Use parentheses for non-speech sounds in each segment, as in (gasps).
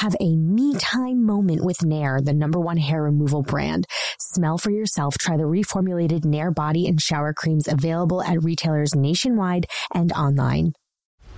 Have a me time moment with Nair, the number one hair removal brand. Smell for yourself. Try the reformulated Nair body and shower creams available at retailers nationwide and online.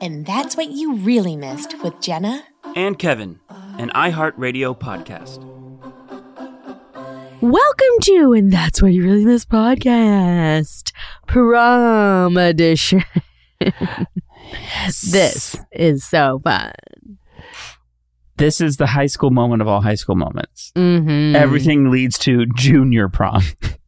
And that's what you really missed with Jenna and Kevin, an iHeartRadio podcast. Welcome to And That's What You Really Missed podcast, prom edition. This is so fun. This is the high school moment of all high school moments. Mm-hmm. Everything leads to junior prom.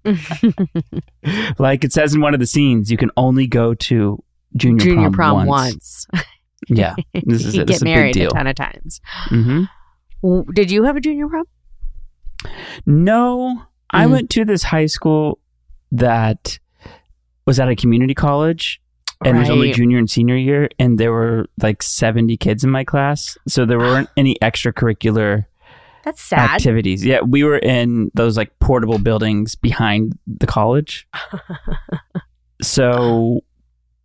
(laughs) like it says in one of the scenes, you can only go to junior, Junior prom, prom once. once. (laughs) Yeah, this (laughs) is you it. Get is a married a ton of times. hmm Did you have a junior prom? No, I Mhm. went to this high school that was at a community college. And it was only junior and senior year, and there were like 70 kids in my class. So there weren't (gasps) any extracurricular That's sad. activities. Yeah, we were in those like portable buildings behind the college. (laughs) so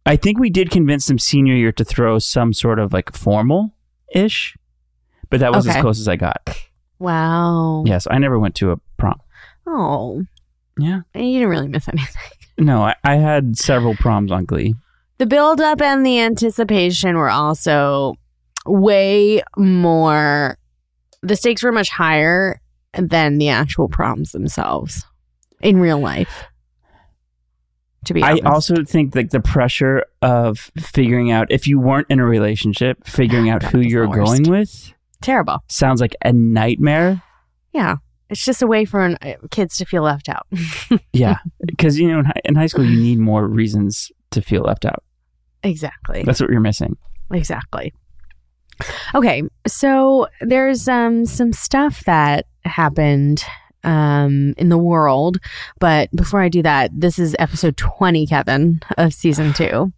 I think we did convince them senior year to throw some sort of like formal ish, but that was as close as I got. Wow. Yes, I never went to a prom. Oh, Yeah. you didn't really miss anything. No, I, I had several proms on Glee. The build up and the anticipation were also way more, the stakes were much higher than the actual proms themselves in real life. To be I also think like the pressure of figuring out if you weren't in a relationship, figuring out who you're going with terrible. sounds like a nightmare. Yeah. It's just a way for an, uh, kids to feel left out. (laughs) Yeah, because you know in high, in high school you need more reasons to feel left out. exactly. That's what you're missing. Exactly. Okay, so there's um some stuff that happened um in the world, but before I do that, this is episode 20, Kevin, of season (sighs) 2.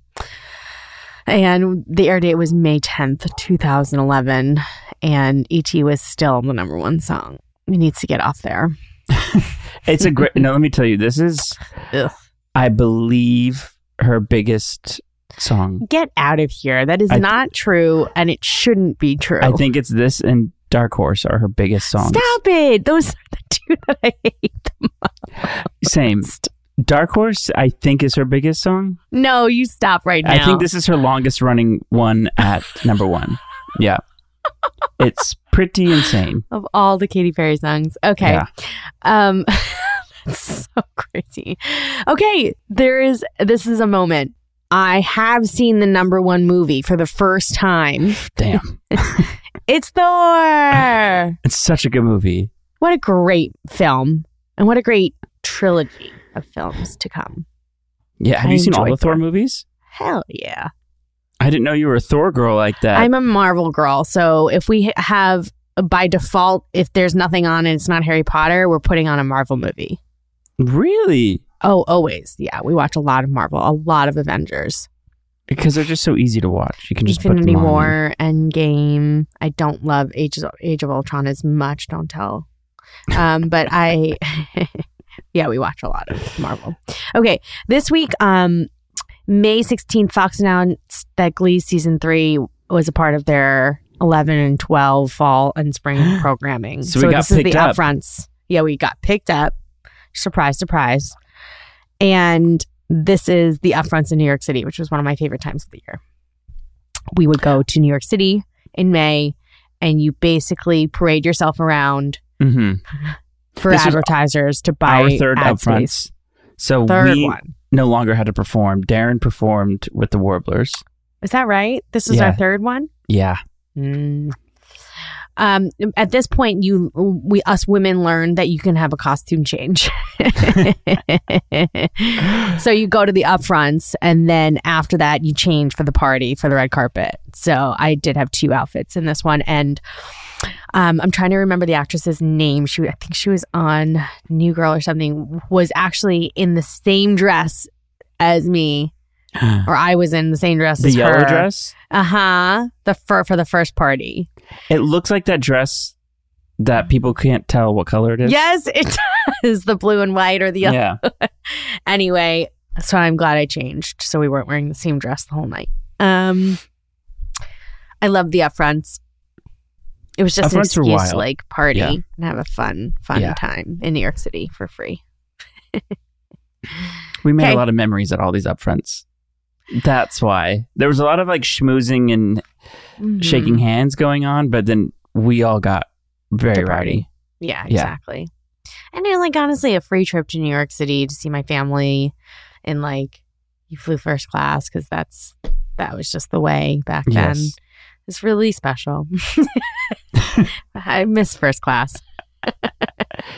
And the air date was May 10th, 2011, and ET was still the number one song. It needs to get off there. (laughs) It's a great. no, let me tell you, this is, Ugh. I believe, her biggest song. Get out of here. That is not true, and it shouldn't be true. I think it's this and Dark Horse are her biggest songs. Stop it. Those are the two (laughs) that I hate the most. Same. Dark Horse, I think, is her biggest song. No, you stop right now. I think this is her longest running one at number one. Yeah. (laughs) it's pretty insane. of all the Katy Perry songs. Okay. Yeah. Um (laughs) that's so crazy. Okay, there is this is a moment. I have seen the number one movie for the first time. Damn. It's Thor. It's such a good movie. What a great film. And what a great trilogy of films to come. Yeah. Have I you seen all the Thor Thor. movies? Hell yeah. I didn't know you were a Thor girl like that. I'm a Marvel girl. So if we have by default, if there's nothing on and it's not Harry Potter, we're putting on a Marvel movie. really? Oh, always. Yeah, we watch a lot of Marvel, a lot of Avengers. Because they're just so easy to watch. You can just Infinity put them on. War, Endgame. I don't love Age of, Age of Ultron as much, don't tell. Um, but I, (laughs) yeah, we watch a lot of Marvel. Okay, this week, um, May 16th, Fox announced that Glee season three was a part of their 11 and 12 fall and spring (gasps) programming. So we got this is the up. upfronts. Yeah, we got picked up. Surprise, surprise. And this is the upfronts in New York City, which was one of my favorite times of the year. We would go to New York City in May, and you basically parade yourself around hmm for This advertisers to buy Our third ad upfronts. space. So Third we one. no longer had to perform. Darren performed with the Warblers. Is that right? This is Yeah. our third one. Yeah. Mm. Um, at this point, you we us women learn that you can have a costume change. (laughs) so you go to the upfronts, and then after that, you change for the party for the red carpet. So I did have two outfits in this one, and um, I'm trying to remember the actress's name. She, I think she was on New Girl or something. Was actually in the same dress as me, or I was in the same dress the as yellow her. dress. Uh huh. The fur for the first party. It looks like that dress that people can't tell what color it is. Yes, it (laughs) does. The blue and white or the yellow. Yeah. (laughs) Anyway, so I'm glad I changed so we weren't wearing the same dress the whole night. Um, I love the upfronts. It was just an Upfronts excuse to like party Yeah. and have a fun, fun Yeah. time in New York City for free. (laughs) We made Okay. a lot of memories at all these upfronts. That's why there was a lot of like schmoozing and Mhm. shaking hands going on, but then we all got very rowdy. Yeah, Yeah. exactly. And then, like, honestly, a free trip to New York City to see my family, and like, you flew first class because that's that was just the way back then. Yes. It's really special. (laughs) I miss first class.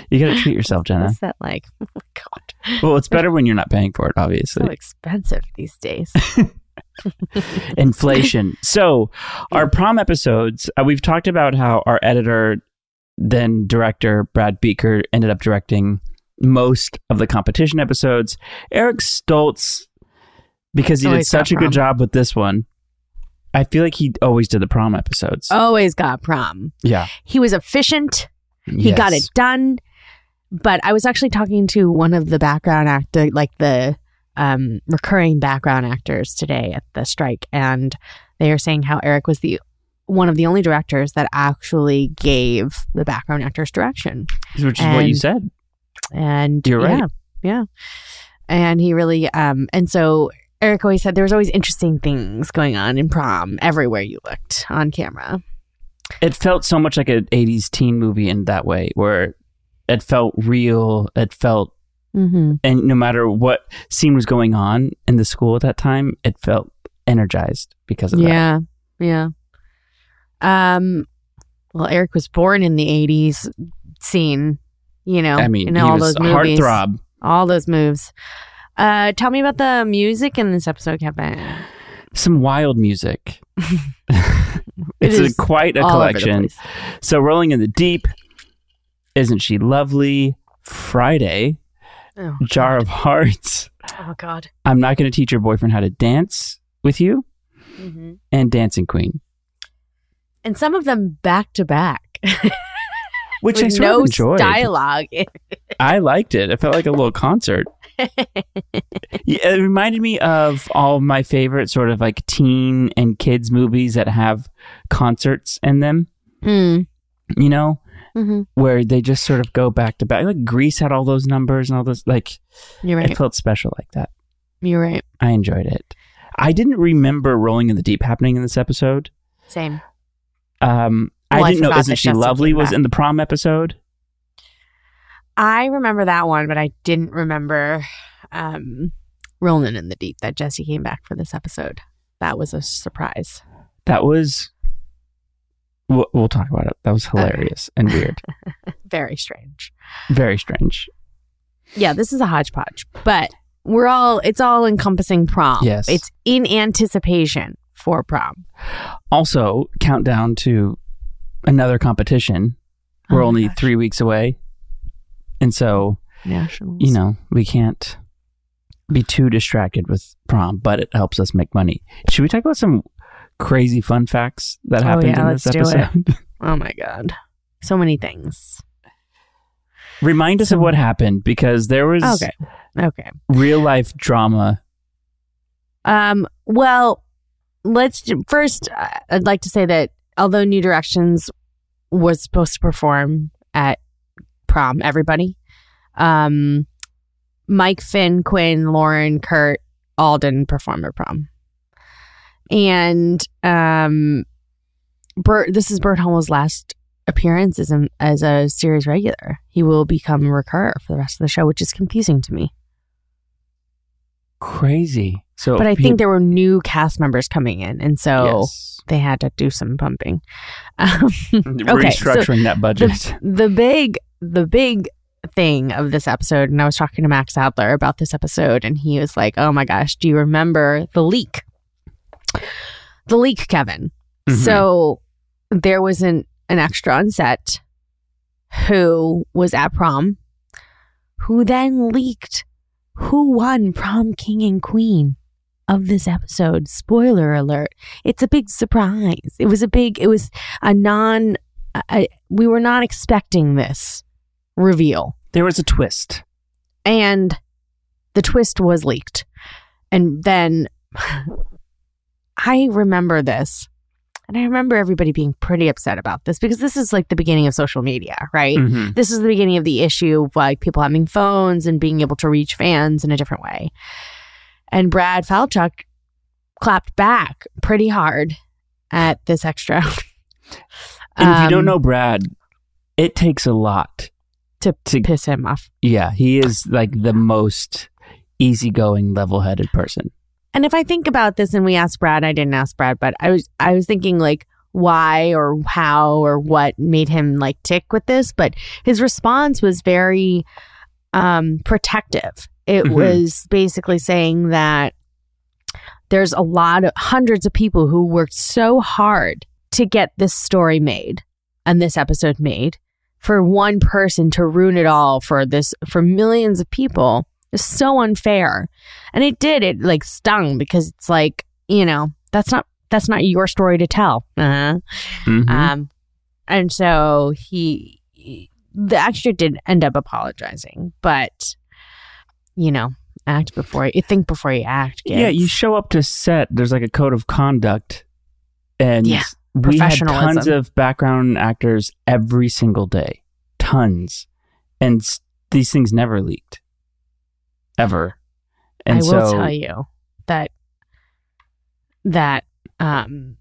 You got to treat yourself, Jenna. What's that like? (laughs) Oh my god, Well, it's better when you're not paying for it, so obviously. expensive these days. (laughs) Inflation. so, our prom episodes, uh, we've talked about how our editor, then director, Brad Buecker, ended up directing most of the competition episodes. Eric Stoltz, because he did such a prom. good job with this one, I feel like he always did the prom episodes. Always got prom. yeah. He was efficient. He got it done. But I was actually talking to one of the background actor, like the um, recurring background actors today at the strike, and they are saying how Eric was the one of the only directors that actually gave the background actors direction. Which is what you said. And You're right. Yeah, yeah. And he really, um, and so Eric always said there was always interesting things going on in prom everywhere you looked on camera. It felt so much like an 80s teen movie in that way, where it felt real. It felt Mm-hmm. and no matter what scene was going on in the school at that time, it felt energized because of that. Yeah, yeah. Um, well, Eric was born in the '80s scene. You know, I mean, in he all was those movies, heartthrob. all those moves. Uh, tell me about the music in this episode, Kevin. Some wild music. (laughs) it's is a, quite a all over the collection. So, Rolling in the Deep, Isn't She Lovely? Friday, Oh, Jar of Hearts. oh God. I'm not going to teach your boyfriend how to dance with you, hmm and Dancing Queen, And some of them back to back, which (laughs) I sort no of enjoyed. dialogue. (laughs) I liked it. It felt like a little concert. Yeah, it reminded me of all my favorite sort of like teen and kids movies that have concerts in them, Hmm. you know, hmm where they just sort of go back to back. Like Grease had all those numbers and all those, like, You're right. it felt special like that. You're right. I enjoyed it. I didn't remember Rolling in the Deep happening in this episode. Same. Um, Well, I I didn't know forgot Isn't She Lovely was in the prom episode. I remember that one, but I didn't remember um, Rolling in the Deep that Jesse came back for this episode. That was a surprise. That was. We'll, we'll talk about it. That was hilarious and weird. (laughs) Very strange. Very strange. Yeah, this is a hodgepodge, but we're all, it's all encompassing prom. Yes. It's in anticipation for prom. Also, countdown to another competition. We're Oh only gosh. three weeks away. And so, Nationals. you know, we can't be too distracted with prom, but it helps us make money. Should we talk about some crazy fun facts that Oh, happened yeah, in this let's do it. episode? (laughs) Oh my God. So many things. Remind us of what happened because there was Okay. Okay. real life drama. Um, well, let's first, uh, I'd like to say that although New Directions was supposed to perform at prom, everybody, um, Mike, Finn, Quinn, Lauren, Kurt all didn't perform at prom. And um, Burt, this is Burt Hummel's last appearance as a, as a series regular. He will become a recur for the rest of the show, which is confusing to me. Crazy. So, But I think there were new cast members coming in, and so Yes. they had to do some pumping. (laughs) Um, okay, so restructuring that budget. the, the big, the big thing of this episode, and I was talking to Max Adler about this episode, and he was like, "Oh my gosh, do you remember the leak? The leak, Kevin." Mhm. So there was an an extra on set who was at prom, who then leaked who won prom king and queen of this episode. Spoiler alert. It's a big surprise. It was a big, it was a non, I, we were not expecting this reveal. there was a twist. And the twist was leaked. And then I remember this. And I remember everybody being pretty upset about this because this is like the beginning of social media, right? Mhm. This is the beginning of the issue of like people having phones and being able to reach fans in a different way. And Brad Falchuk clapped back pretty hard at this extra. And if you don't Um, know Brad, it takes a lot. To, to- piss him off. Yeah, he is like the most easygoing, level-headed person. And if I think about this, and we asked Brad, I didn't ask Brad, but I was I was thinking like why or how or what made him like tick with this, but his response was very um protective. It Mhm. was basically saying that there's a lot of hundreds of people who worked so hard to get this story made and this episode made for one person to ruin it all for this for millions of people is so unfair and it did it like stung because it's like you know that's not that's not your story to tell uh-huh. Mhm. um and so he, he the extra did end up apologizing but you know act before you think before you act kids. yeah, you show up to set. There's like a code of conduct, and Yeah, we had tons of background actors every single day, tons, and these things never leaked, ever. And I will so, tell you that that um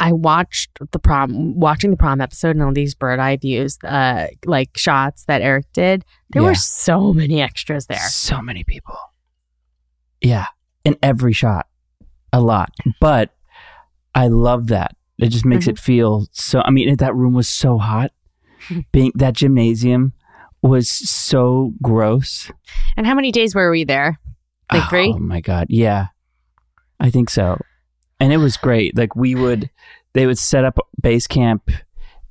I watched the prom watching the prom episode and all these bird eye views uh like shots that Eric did. There Yeah. were so many extras there. So many people. Yeah, in every shot, a lot. (laughs) But I love that. It just makes Mm-hmm. it feel so. I mean, that room was so hot. (laughs) Being that gymnasium was so gross. And how many days were we there? Like three? Oh my god, yeah, I think so. And it was great. Like we would, they would set up base camp,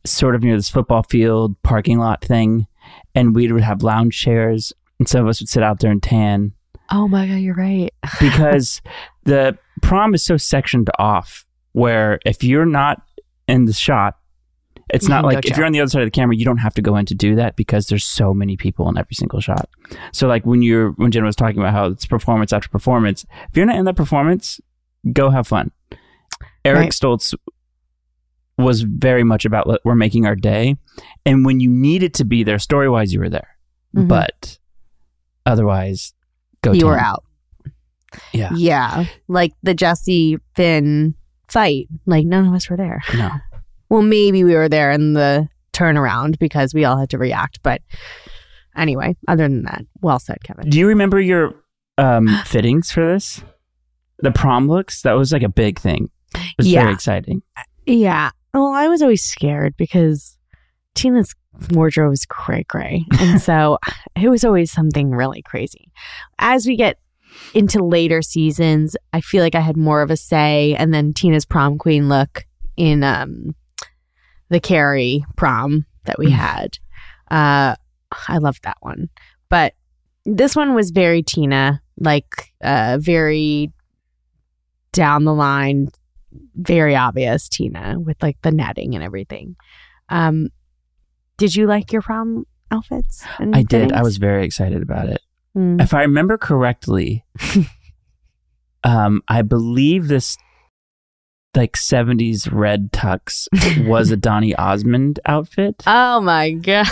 sort of near this football field parking lot thing, and we would have lounge chairs, and some of us would sit out there and tan Oh my god, you're right. (laughs) because the prom is so sectioned off. Where if you're not in the shot, it's You not (laughs) like if you're on the other side of the camera, you don't have to go in to do that because there's so many people in every single shot. So like when you're when Jen was talking about how it's performance after performance, if you're not in that performance, go have fun. Eric Right. Stoltz was very much about we're making our day, and when you needed to be there story wise, you were there, Mhm. but otherwise, go. you were out. Yeah. Yeah. Like the Jesse Finn fight. Like none of us were there. No, (laughs) Well, maybe we were there in the turnaround because we all had to react. But anyway, other than that, well said, Kevin. Do you remember your um, (gasps) fittings for this? The prom looks? That was like a big thing. It was Yeah. very exciting. Yeah. Well, I was always scared because Tina's wardrobe is cray cray. And (laughs) so it was always something really crazy. As we get into later seasons, I feel like I had more of a say. And then Tina's prom queen look in um, the Carrie prom that we had. Uh, I loved that one. But this one was very Tina, like uh, very down the line, very obvious Tina with like the netting and everything. Um, did you like your prom outfits? I did. I was very excited about it. Mm. If I remember correctly, (laughs) um, I believe this like 70s red tux was a (laughs) Donny Osmond outfit. Oh my god,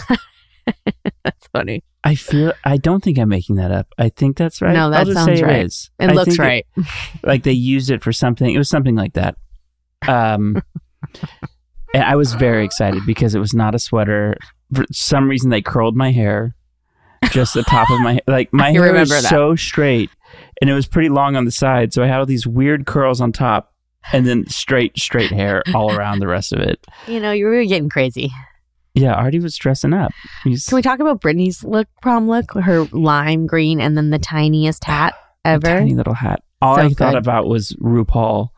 (laughs) that's funny. I feel I don't think I'm making that up. I think that's right. No, that sounds right. It, is. It I looks right. like they used it for something. It was something like that. Um, and I was very excited because it was not a sweater. For some reason, they curled my hair, just the top of my like my I hair was that. so straight, and it was pretty long on the side. So I had all these weird curls on top, and then straight straight hair all (laughs) around the rest of it. You know, you were getting crazy. Yeah, Artie was dressing up. He's Can we talk about Brittany's look, prom look? Her lime green and then the tiniest hat (sighs) ever. tiny little hat. All So I thought about was RuPaul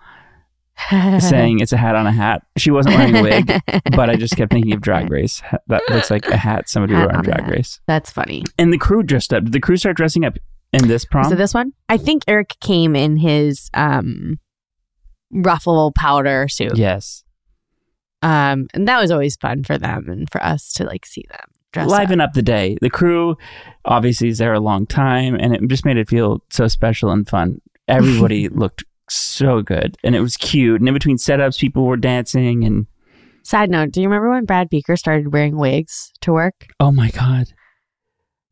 saying it's a hat on a hat. She wasn't wearing a wig, (laughs) but I just kept thinking of Drag Race. That looks like a hat somebody Hat wore on Drag hat. Race. That's funny. And the crew dressed up. Did the crew start dressing up in this prom? So this one, I think Eric came in his um ruffle powder suit. yes. Um, and that was always fun for them and for us to like see them dress Liven up. up the day. The crew obviously is there a long time, and it just made it feel so special and fun. Everybody (laughs) looked so good, and it was cute. And in between setups, people were dancing, and Side note: Do you remember when Brad Buecker started wearing wigs to work? oh my god,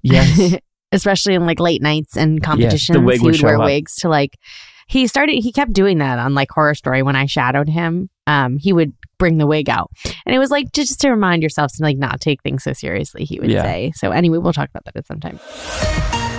yes, (laughs) especially in like late nights and competitions. wig he would would wear up. wigs to like. He started. He kept doing that on like Horror Story when I shadowed him. Um, he would bring the wig out, and it was like just to remind yourself to like not take things so seriously. He would Yeah. say. So anyway, we'll talk about that at some time.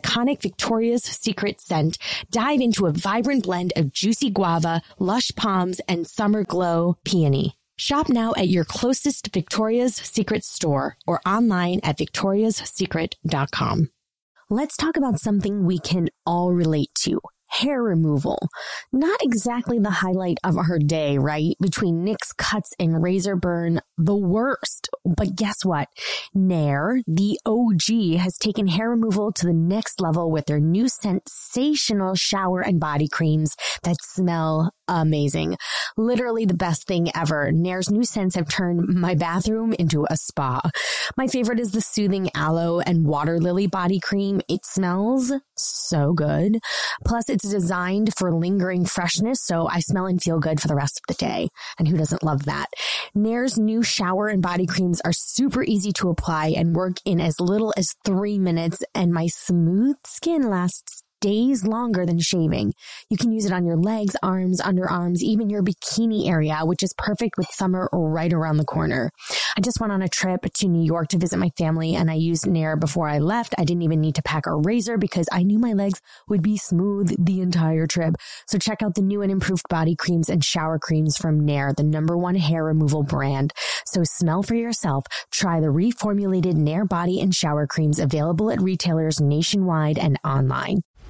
iconic Victoria's Secret scent. Dive into a vibrant blend of juicy guava, lush palms, and summer glow peony. Shop now at your closest Victoria's Secret store or online at victoriassecret.com. Let's talk about something we can all relate to. Hair removal. Not exactly the highlight of our day, right? Between nicks cuts and razor burn, the worst. But guess what? Nair, the OG, has taken hair removal to the next level with their new sensational shower and body creams that smell amazing. Literally the best thing ever. Nair's new scents have turned my bathroom into a spa. My favorite is the soothing aloe and water lily body cream. It smells so good. Plus, it's designed for lingering freshness, so I smell and feel good for the rest of the day. And who doesn't love that? Nair's new shower and body creams are super easy to apply and work in as little as three minutes, and my smooth skin lasts days longer than shaving. You can use it on your legs, arms, underarms, even your bikini area, which is perfect with summer right around the corner. I just went on a trip to New York to visit my family and I used Nair before I left. I didn't even need to pack a razor because I knew my legs would be smooth the entire trip. So check out the new and improved body creams and shower creams from Nair, the number one hair removal brand. So smell for yourself. Try the reformulated Nair body and shower creams available at retailers nationwide and online.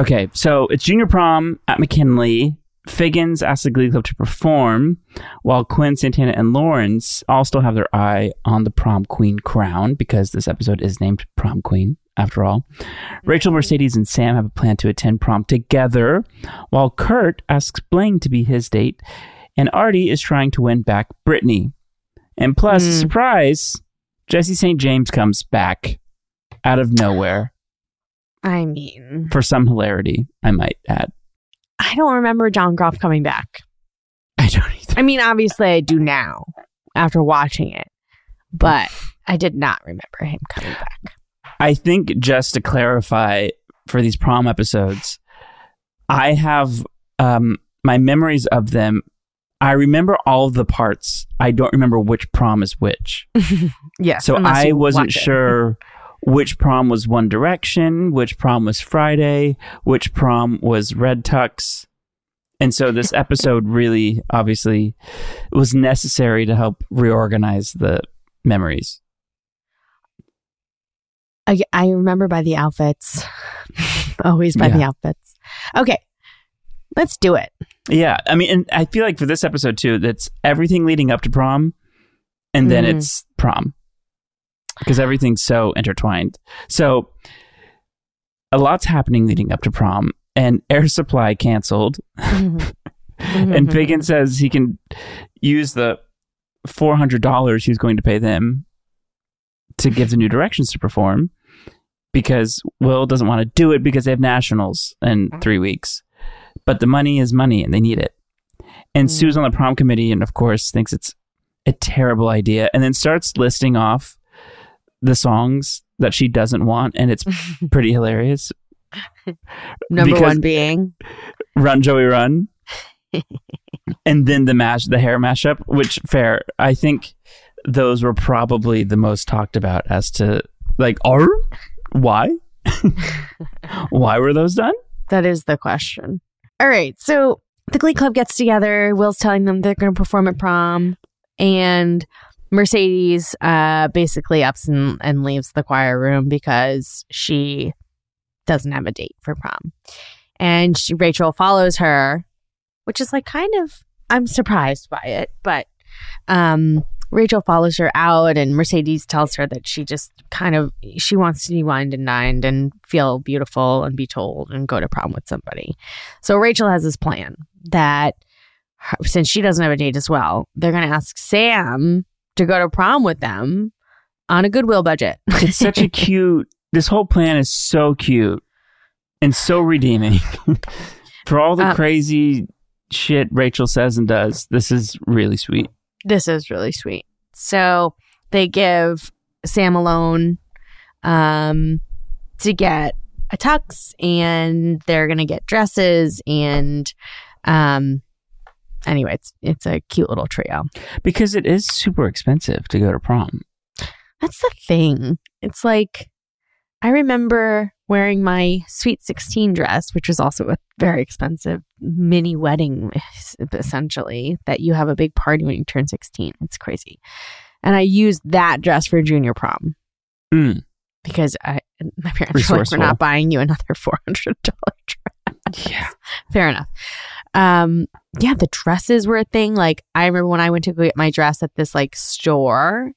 Okay, so it's junior prom at McKinley. Figgins asks the Glee Club to perform, while Quinn, Santana, and Lauren all still have their eye on the prom queen crown because this episode is named Prom Queen, after all. Rachel, mm-hmm. Mercedes, and Sam have a plan to attend prom together, while Kurt asks Blaine to be his date, and Artie is trying to win back Brittany. And plus, mm. surprise, Jesse St. James comes back out of nowhere I mean, for some hilarity, I might add. I don't remember John Groff coming back. I don't either. I mean, obviously I do now after watching it, but I did not remember him coming back. I think just to clarify for these prom episodes, I have um, my memories of them. I remember all of the parts. I don't remember which prom is which. (laughs) Yes. So I wasn't sure. it. Which prom was One Direction, which prom was Friday, which prom was Red Tux. And so this (laughs) episode really obviously was necessary to help reorganize the memories. I, I remember by the outfits. (laughs) Always by the outfits. Okay. Let's do it. Yeah, I mean, and I feel like for this episode too, that's everything leading up to prom, and then Mhm. it's prom because everything's so intertwined. So a lot's happening leading up to prom, and Air Supply canceled, mm-hmm. and mm-hmm. Figgins says he can use the four hundred dollars he's going to pay them to give the new directions to perform because Will doesn't want to do it because they have nationals in mm-hmm. three weeks. But the money is money and they need it. And mm. Sue's on the prom committee and of course thinks it's a terrible idea and then starts listing off the songs that she doesn't want and it's (laughs) pretty hilarious. Number Because- one being Run Joey Run. (laughs) and then the mash the hair mashup, which fair. I think those were probably the most talked about as to like are why? (laughs) why were those done? that is the question. All right. So the Glee Club gets together. Will's telling them they're going to perform at prom, and Mercedes uh, basically ups and, and leaves the choir room because she doesn't have a date for prom. And she, Rachel follows her, which is like kind of, I'm surprised by it, but um, Rachel follows her out, and Mercedes tells her that she just kind of she wants to be wined and dined and feel beautiful and be told and go to prom with somebody. So Rachel has this plan that her- since she doesn't have a date as well, they're going to ask Sam to go to prom with them on a goodwill budget. It's such a (laughs) cute this whole plan is so cute and so redeeming. (laughs) For all the Um, crazy shit Rachel says and does, this is really sweet. this is really sweet. So they give Sam a loan um, to get a tux, and they're gonna get dresses, and um, anyway, it's it's a cute little trio. Because it is super expensive to go to prom. That's the thing. It's like I remember wearing my Sweet 16 dress, which was also a very expensive mini wedding, (laughs) essentially, that you have a big party when you turn 16. It's crazy. And I used that dress for junior prom Mm. because I, my parents were like, we're not buying you another (laughs) $400 dress. Yeah. Fair enough. Um, yeah, the dresses were a thing. Like I remember when I went to go get my dress at this like store,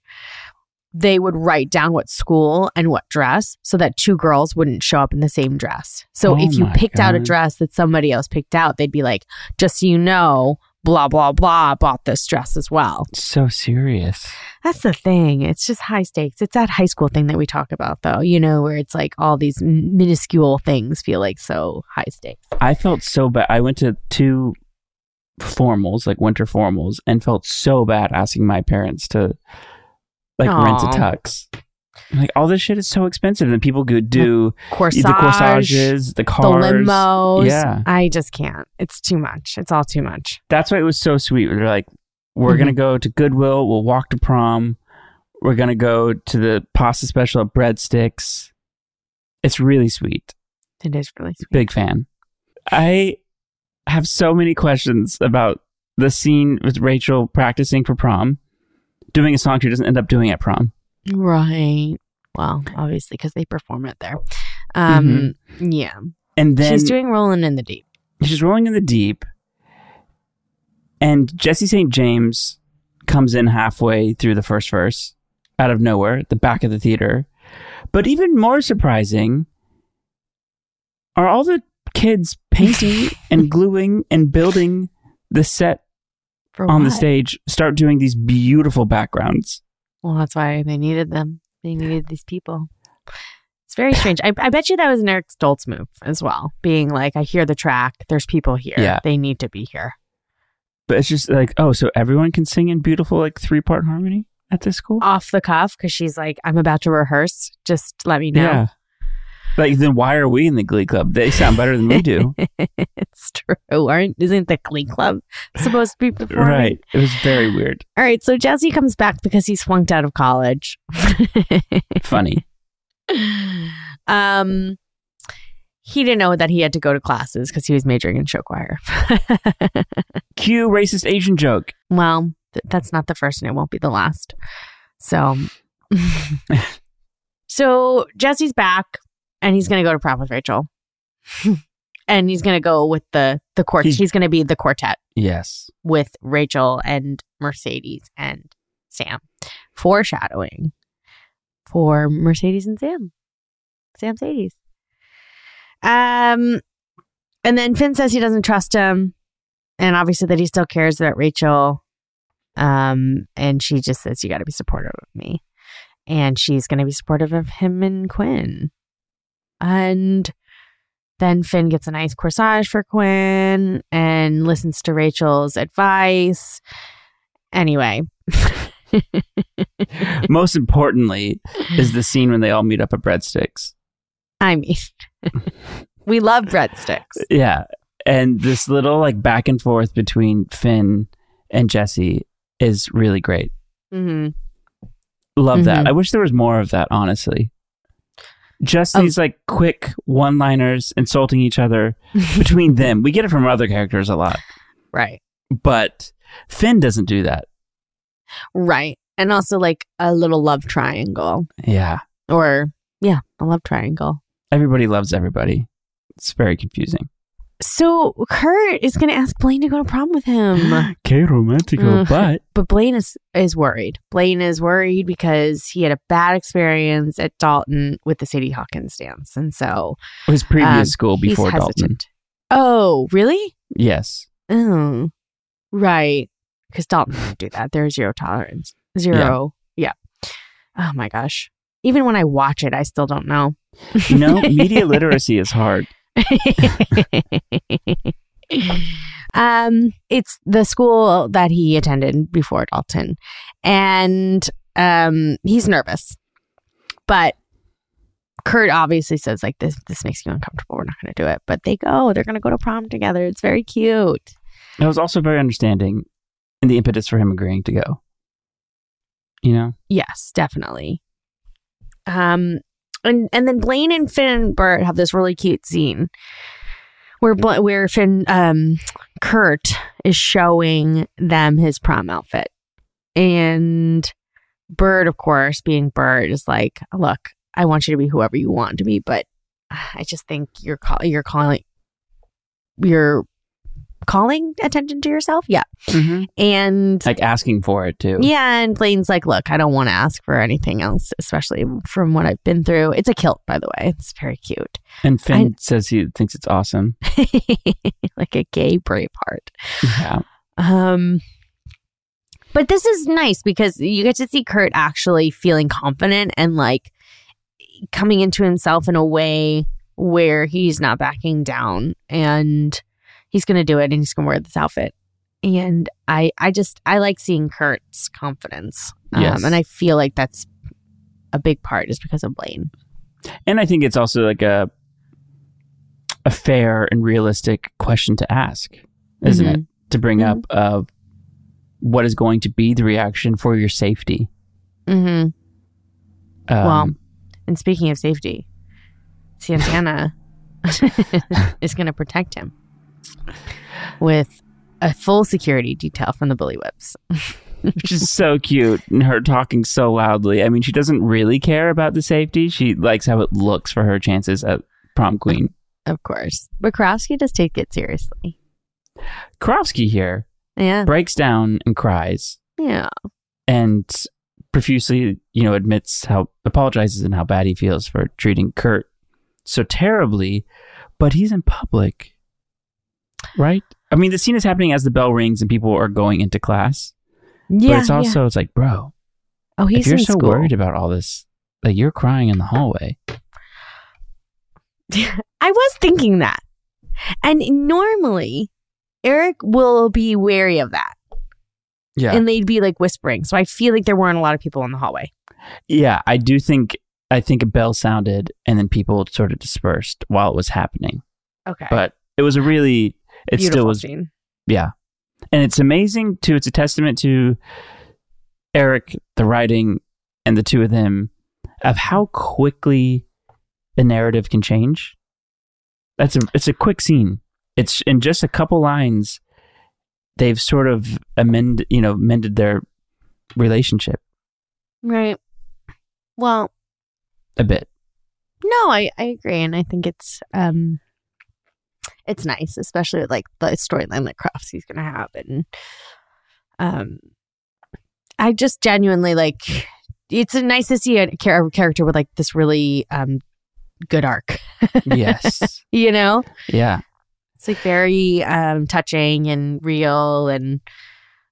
they would write down what school and what dress so that two girls wouldn't show up in the same dress. So Oh if you picked out a dress that somebody else picked out, they'd be like, just so you know, blah, blah, blah, bought this dress as well. So serious. That's the thing. It's just high stakes. It's that high school thing that we talk about, though, you know, where it's like all these minuscule things feel like so high stakes. I felt so bad. I went to two formals, like winter formals, and felt so bad asking my parents to like rent a tux. I'm Like all this shit is so expensive, and people could do Corsage, the corsages, the cars, the limos. Yeah, I just can't. It's too much. It's all too much. that's why it was so sweet. They're like, we're Mhm. gonna go to Goodwill. We'll walk to prom. We're gonna go to the pasta special at Breadsticks. It's really sweet. It is really sweet. Big fan. I have so many questions about the scene with Rachel practicing for prom, doing a song she doesn't end up doing at prom. Right. Well, obviously, because they perform it there. Um, Yeah. And then She's doing Rolling in the Deep. she's rolling in the deep, and Jesse St. James comes in halfway through the first verse out of nowhere, the back of the theater. But even more surprising are all the kids painting (laughs) and gluing and building the set For on the stage start doing these beautiful backgrounds. Well, that's why they needed them. They needed these people. It's very (laughs) strange. I, I bet you that was an Eric Stoltz move as well, being like, I hear the track. There's people here. Yeah. They need to be here. But it's just like, oh, so everyone can sing in beautiful, like three part harmony at this school? Off the cuff, because she's like, I'm about to rehearse. Just let me know. Yeah. Like, then why are we in the Glee Club? They sound better than we do. (laughs) it's true. Aren't isn't the Glee Club supposed to be performing? right. It was very weird. All right. So Jesse comes back because he's flunked out of college. (laughs) Funny. um, he didn't know that he had to go to classes because he was majoring in show choir. (laughs) Cue racist Asian joke. well, th- that's not the first, and it won't be the last. So, so Jesse's back, and he's going to go to prom with Rachel, (laughs) and he's going to go with the the quartet. He's- he's going to be the quartet. Yes. with Rachel and Mercedes and Sam. Foreshadowing for Mercedes and Sam. Samcedes. Um and then Finn says he doesn't trust him. And obviously that he still cares about Rachel. Um, and she just says, You gotta be supportive of me. And she's gonna be supportive of him and Quinn. And then Finn gets a nice corsage for Quinn and listens to Rachel's advice. Anyway. (laughs) Most importantly is the scene when they all meet up at Breadsticks. I mean, (laughs) we love breadsticks. Yeah. And this little like back and forth between Finn and Jesse is really great. hmm Love that. Mhm. I wish there was more of that, honestly. Just Oh. these like quick one liners insulting each other (laughs) between them. We get it from other characters a lot, Right. but Finn doesn't do that. Right. And also like a little love triangle Yeah. or, yeah, a love triangle. Everybody loves everybody. It's very confusing. So Kurt is going to ask Blaine to go to prom with him. (gasps) Que romantico, Mm. but but Blaine is is worried. Blaine is worried because he had a bad experience at Dalton with the Sadie Hawkins dance, and so his previous um, school before Dalton. Oh, really? Yes. Oh, right. Because Dalton didn't do that. There's zero tolerance. Zero. Yeah. Oh my gosh. Even when I watch it, I still don't know. You know, (laughs) media literacy is hard. (laughs) um, it's the school that he attended before Dalton, and um, he's nervous. But Kurt obviously says like this. This makes you uncomfortable. We're not going to do it. But they go. They're going to go to prom together. It's very cute. It was also very understanding in the impetus for him agreeing to go. You know? Yes, definitely. Um, and and then Blaine and Finn and Burt have this really cute scene where where Finn um Kurt is showing them his prom outfit, and Burt, of course, being Burt, is like, "Look, I want you to be whoever you want to be, but I just think you're call- you're calling you're calling attention to yourself, yeah." Mm-hmm. And Like asking for it too. yeah, and Blaine's like, look, I don't want to ask for anything else, especially from what I've been through. It's a kilt, by the way. It's very cute. And Finn says he thinks it's awesome. (laughs) like a gay Braveheart. Yeah. Um, but this is nice because you get to see Kurt actually feeling confident and like coming into himself in a way where he's not backing down and he's going to do it and he's going to wear this outfit. And I, I just, I like seeing Kurt's confidence. Um, Yes. And I feel like that's a big part is because of Blaine. And I think it's also like a a fair and realistic question to ask, isn't it? To bring Mhm. up of what is going to be the reaction for your safety. Mm-hmm. Um, Well, and speaking of safety, Santana (laughs) (laughs) is going to protect him with a full security detail from the Bully Whips. (laughs) which is so cute and her talking so loudly. I mean, she doesn't really care about the safety. She likes how it looks for her chances at prom queen. Of course. But Karofsky does take it seriously. Karofsky here Yeah. breaks down and cries Yeah. and profusely, you know, admits how apologizes and how bad he feels for treating Kurt so terribly, but he's in public. Right? I mean, the scene is happening as the bell rings and people are going into class. Yeah. but it's also it's like, bro, Oh, he's you're so school. worried about all this, like you're crying in the hallway. (laughs) I was thinking that. And normally, Eric will be wary of that. Yeah. And they'd be like whispering. So I feel like there weren't a lot of people in the hallway. Yeah, I do think I think a bell sounded and then people sort of dispersed while it was happening. Okay. But it was a really it Beautiful still was scene. yeah. And it's amazing too. It's a testament to Eric, the writing, and the two of them of how quickly the narrative can change. That's a it's a quick scene. It's in just a couple lines. They've sort of amend you know mended their relationship Right. Well, a bit. No, I, I agree, and I think it's um, it's nice, especially with, like the storyline that Karofsky's gonna have, and um, I just genuinely like. It's nice to see a char- character with like this really um good arc. Yes. (laughs) you know, yeah. it's like very um touching and real, and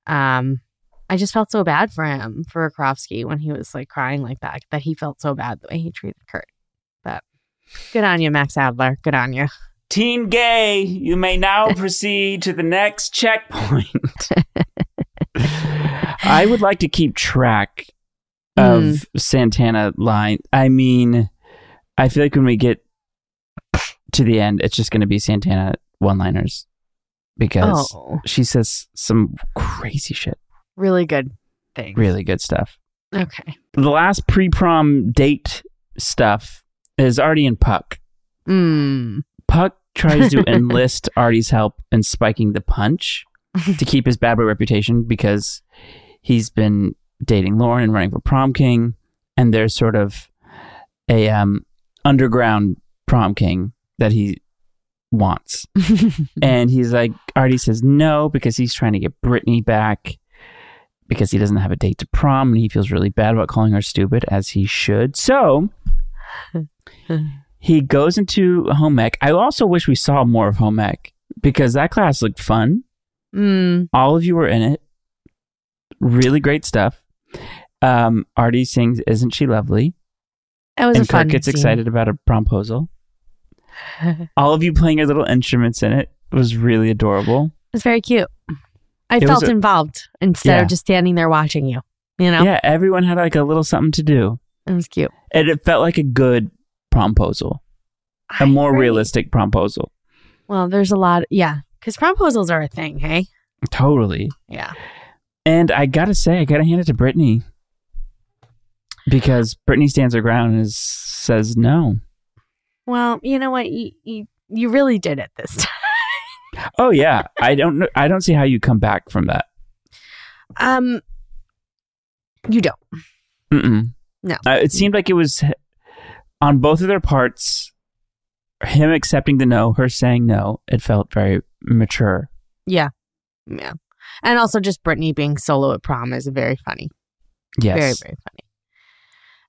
um, I just felt so bad for him for Karofsky when he was like crying like that. That he felt so bad the way he treated Kurt. But good on you, Max Adler. Good on you. Teen gay, you may now (laughs) proceed to the next checkpoint. (laughs) I would like to keep track of Santana line. I mean, I feel like when we get to the end, it's just going to be Santana one liners because Oh, she says some crazy shit, really good things. really good stuff. Okay. The last pre prom date stuff is Artie and Puck. Mm. Puck tries to (laughs) enlist Artie's help in spiking the punch to keep his bad boy reputation because he's been dating Lauren and running for prom king, and there's sort of a um, underground prom king that he wants, (laughs) and he's like Artie says no because he's trying to get Brittany back because he doesn't have a date to prom and he feels really bad about calling her stupid as he should. So (laughs) he goes into home ec. I also wish we saw more of home ec because that class looked fun. Mm. All of you were in it. Really great stuff. Um, Artie sings "Isn't She Lovely?" That was and a fun. Kurt gets scene. excited about a promposal. (laughs) All of you playing your little instruments in it was really adorable. It was very cute. I It felt a- involved instead Yeah. of just standing there watching you. You know, Yeah, everyone had like a little something to do, it was cute. and it felt like a good promposal, a I more agree. realistic promposal. Well, there's a lot. Yeah, because proposals are a thing. Hey. Totally. Yeah. And I gotta say, I gotta hand it to Brittany. because Brittany stands her ground and is, says no. Well, you know what? You, you, you really did it this (laughs) time. Oh yeah, I don't know. I don't see how you come back from that. Um, you don't. Mm-mm. No. Uh, it seemed like it was on both of their parts. Him accepting the no, her saying no. It felt very mature. Yeah. Yeah. And also just Brittany being solo at prom is very funny. Yes. Very, very funny.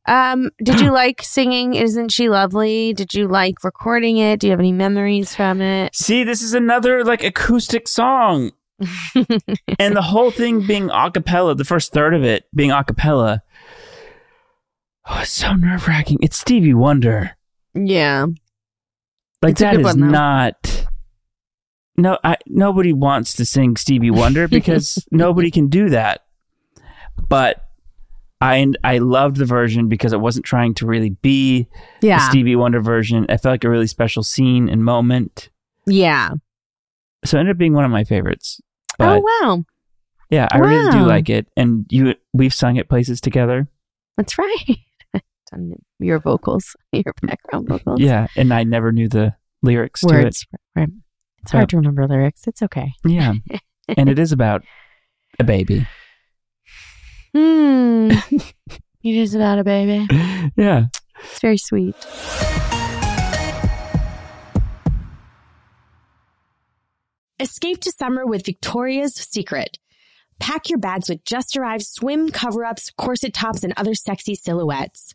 Um, did you (gasps) like singing Isn't She Lovely? Did you like recording it? Do you have any memories from it? See, this is another like acoustic song. (laughs) and the whole thing being a cappella, the first third of it being a cappella. Oh, it's so nerve wracking. It's Stevie Wonder. yeah. Like It's that is one, not. No, I, nobody wants to sing Stevie Wonder because (laughs) nobody can do that. But I I loved the version because it wasn't trying to really be the Stevie Wonder version. It felt like a really special scene and moment. Yeah. So it ended up being one of my favorites. Oh, but oh, wow. yeah, I really do like it. And you we've sung it places together. That's right. (laughs) Done your vocals, (laughs) your background vocals. Yeah, and I never knew the lyrics to it. Right. It's hard to remember lyrics. It's okay. Yeah. and it is about a baby. (laughs) Hmm. (laughs) it is about a baby. yeah. It's very sweet. Escape to summer with Victoria's Secret. Pack your bags with just arrived swim cover ups, corset tops, and other sexy silhouettes.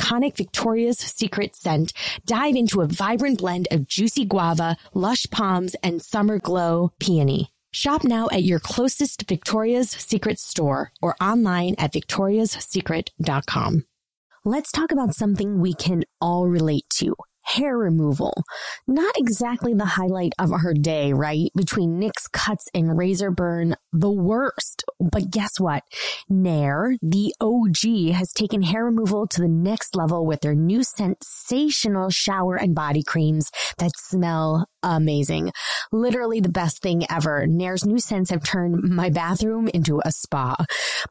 Victoria's Secret scent. Dive into a vibrant blend of juicy guava, lush palms, and summer glow peony. Shop now at your closest Victoria's Secret store or online at victoriassecret.com. Let's talk about something we can all relate to. Hair removal. Not exactly the highlight of our day, right? Between nicks, cuts, and razor burn, the worst. But guess what? Nair, the OG, has taken hair removal to the next level with their new sensational shower and body creams that smell amazing. Literally the best thing ever. Nair's new scents have turned my bathroom into a spa.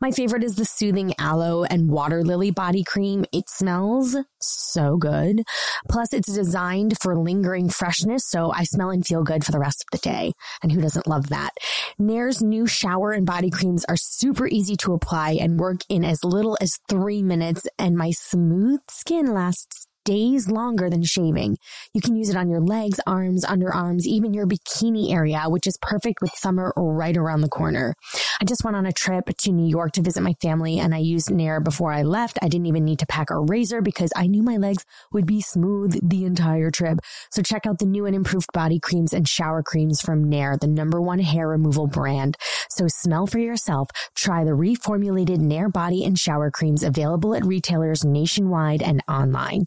My favorite is the soothing aloe and water lily body cream. It smells so good. Plus, it's designed for lingering freshness, so I smell and feel good for the rest of the day. And who doesn't love that? Nair's new shower and body creams are super easy to apply and work in as little as three minutes, and my smooth skin lasts days longer than shaving. You can use it on your legs, arms, underarms, even your bikini area, which is perfect with summer right around the corner. I just went on a trip to New York to visit my family and I used Nair before I left. I didn't even need to pack a razor because I knew my legs would be smooth the entire trip. So check out the new and improved body creams and shower creams from Nair, the number one hair removal brand. So smell for yourself. Try the reformulated Nair body and shower creams available at retailers nationwide and online.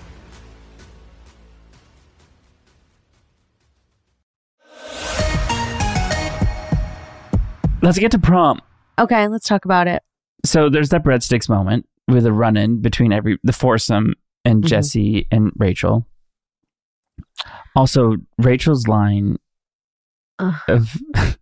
Let's get to prom. Okay, let's talk about it. So there's that breadsticks moment with a run in between every the foursome and Mhm. Jesse and Rachel. Also, Rachel's line of (laughs)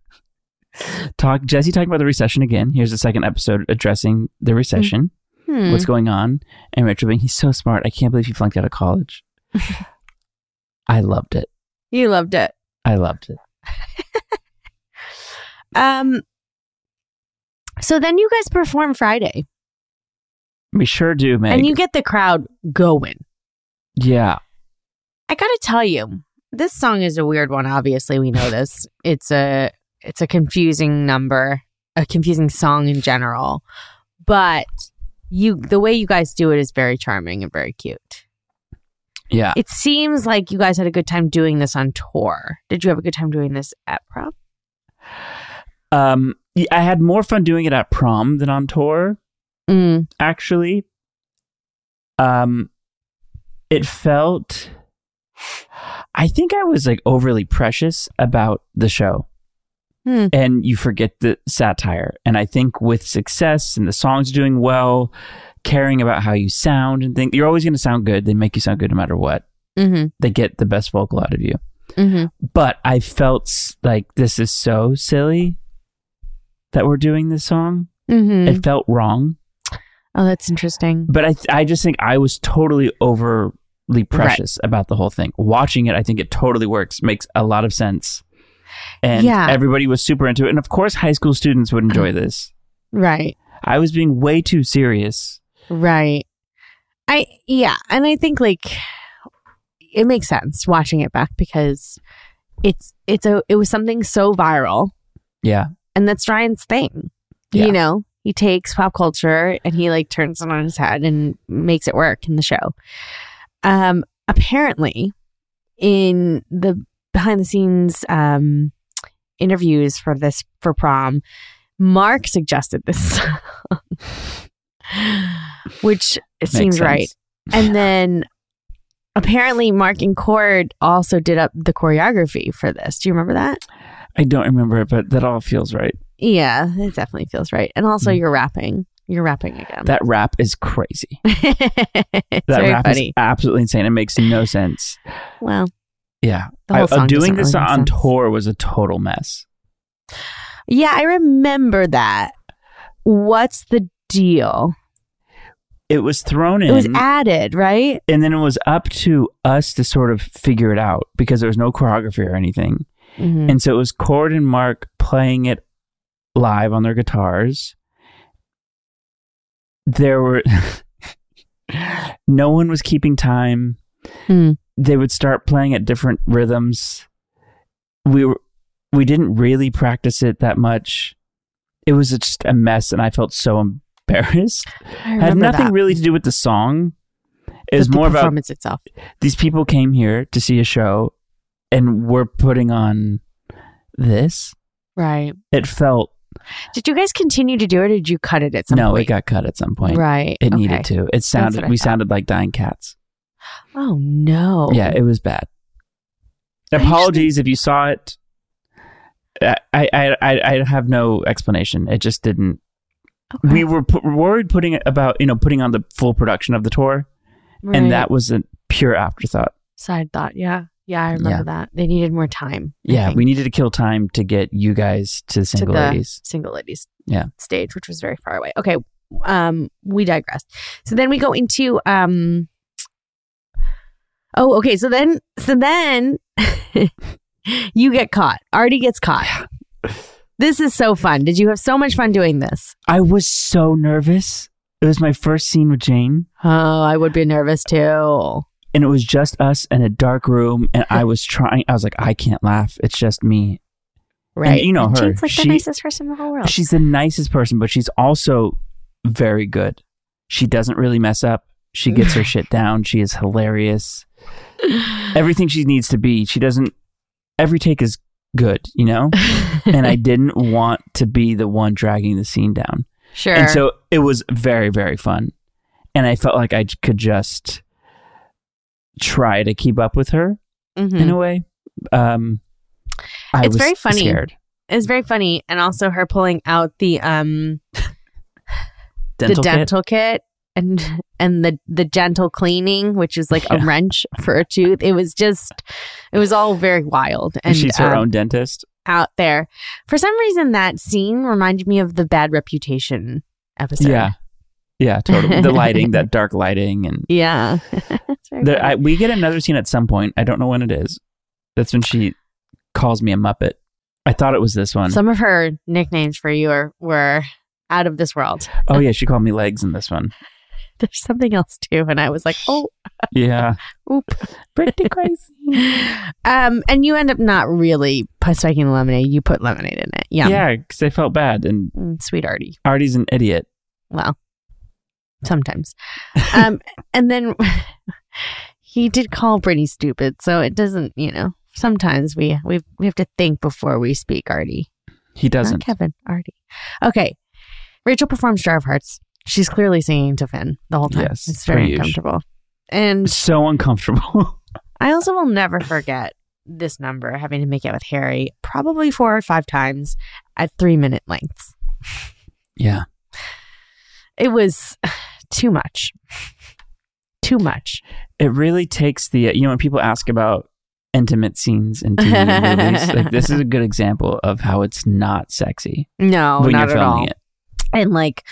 talk Jesse talking about the recession again. Here's the second episode addressing the recession. Hmm. What's going on? And Rachel being, he's so smart. I can't believe he flunked out of college. (laughs) I loved it. You loved it. I loved it. (laughs) Um. So then you guys perform Friday, We sure do, man. and you get the crowd going. yeah. I gotta tell you, this song is a weird one. Obviously, we know this. (laughs) It's a it's a confusing number, a confusing song in general. But you, the way you guys do it is very charming and very cute. Yeah. It seems like you guys had a good time doing this on tour. Did you have a good time doing this at prom? Um, I had more fun doing it at prom than on tour. Mm. actually. Um, it felt. I think I was like overly precious about the show. Hmm. And you forget the satire. And I think with success and the songs doing well, caring about how you sound and think you're always going to sound good. They make you sound good no matter what. Mm-hmm. They get the best vocal out of you. Mm-hmm. But I felt like this is so silly that we're doing this song. Mm-hmm. It felt wrong. oh, that's interesting. but I I just think I was totally overly precious about the whole thing. Watching it, I think it totally works, makes a lot of sense, and Yeah. everybody was super into it. And of course, high school students would enjoy this. Right. I was being way too serious. Right. I yeah, and I think like it makes sense watching it back because it's it's a it was something so viral Yeah, and that's Ryan's thing. Yeah. You know, he takes pop culture and he like turns it on his head and makes it work in the show. Um apparently in the behind the scenes um interviews for this for prom, Mark suggested this song. (laughs) Which it seems sense. right. And (laughs) then apparently Mark and Cord also did up the choreography for this. Do you remember that? I don't remember it, but that all feels right. Yeah, it definitely feels right. And also Mm. you're rapping. You're rapping again. That rap is crazy. (laughs) That rap funny. is absolutely insane. It makes no sense. well, Yeah, I- uh, doing this really on tour was a total mess. yeah, I remember that. What's the deal? It was thrown in. It was added, right? and then it was up to us to sort of figure it out because there was no choreography or anything. Mhm. And so it was Cord and Mark playing it live on their guitars. There were (laughs) no one was keeping time. Hmm. They would start playing at different rhythms. We were we didn't really practice it that much. It was just a mess and I felt so embarrassed. (laughs) Had nothing that. really to do with the song. It was more about performance itself. these people came here to see a show and we're putting on this. Right. It felt Did you guys continue to do it or did you cut it at some no, point? No, it got cut at some point. Right. It okay. needed to. It sounded we thought. sounded like dying cats. Oh no. Yeah, it was bad. I actually- Apologies if you saw it. I, I I I have no explanation. It just didn't. Okay. We were worried putting it about you know putting on the full production of the tour, Right. and that was a pure afterthought. side thought. Yeah. Yeah, I remember Yeah. that. They needed more time. Yeah, we needed to kill time to get you guys to the to single the ladies. single ladies Yeah. stage, which was very far away. Okay. Um, we digress. So then we go into um Oh, okay. So then so then (laughs) you get caught. Artie gets caught. (sighs) This is so fun. Did you have so much fun doing this? I was so nervous. It was my first scene with Jane, Oh, I would be nervous too. And it was just us in a dark room. And I was trying. I was like, I can't laugh. It's just me. Right. and you know her. Jane's like She- the nicest person in the whole world. She's the nicest person, but she's also very good. She doesn't really mess up. She gets her (laughs) shit down. She is hilarious. Everything she needs to be. She doesn't. Every take is good, you know. and I (laughs) didn't want to be the one dragging the scene down. sure. And so it was very, very fun. And I felt like i could just try to keep up with her Mhm. in a way. Um, I It's very funny. scared. It's very funny, and also her pulling out the um Dental the kit? dental kit. and and the the gentle cleaning, which is like a wrench for a tooth. It was just, it was all very wild and She's her um, own dentist. out there. For some reason, that scene reminded me of the Bad Reputation episode. Yeah. Yeah, totally. The lighting, that dark lighting, and (laughs) yeah. It's very the, funny. I, we get another scene at some point. I don't know when it is. That's when she calls me a muppet. I thought it was this one. Some of her nicknames for you are, were out of this world. oh yeah, she called me legs in this one. (laughs) There's something else too, and I was like, oh, (laughs) Yeah, (laughs) oop. pretty crazy. Um, and you end up not really spiking the lemonade. You put lemonade in it. Yeah. Yeah, because I felt bad, and Mm, Sweet Artie. Artie's an idiot. Well, sometimes. Um, and then he did call Brittany stupid, so it doesn't, you know. Sometimes we we we have to think before we speak, Artie. He doesn't. Kevin, Artie. Okay. Rachel performs Jar of Hearts. She's clearly singing to Finn the whole time. Yes, it's very uncomfortable. And So uncomfortable. (laughs) I also will never forget this number having to make it with Harry probably four or five times at three minute lengths. yeah, It was (sighs) too much. Too much. it really takes the you know when people ask about intimate scenes in TV movies, like this is a good example of how it's not sexy No, when not you're at all. it. And like,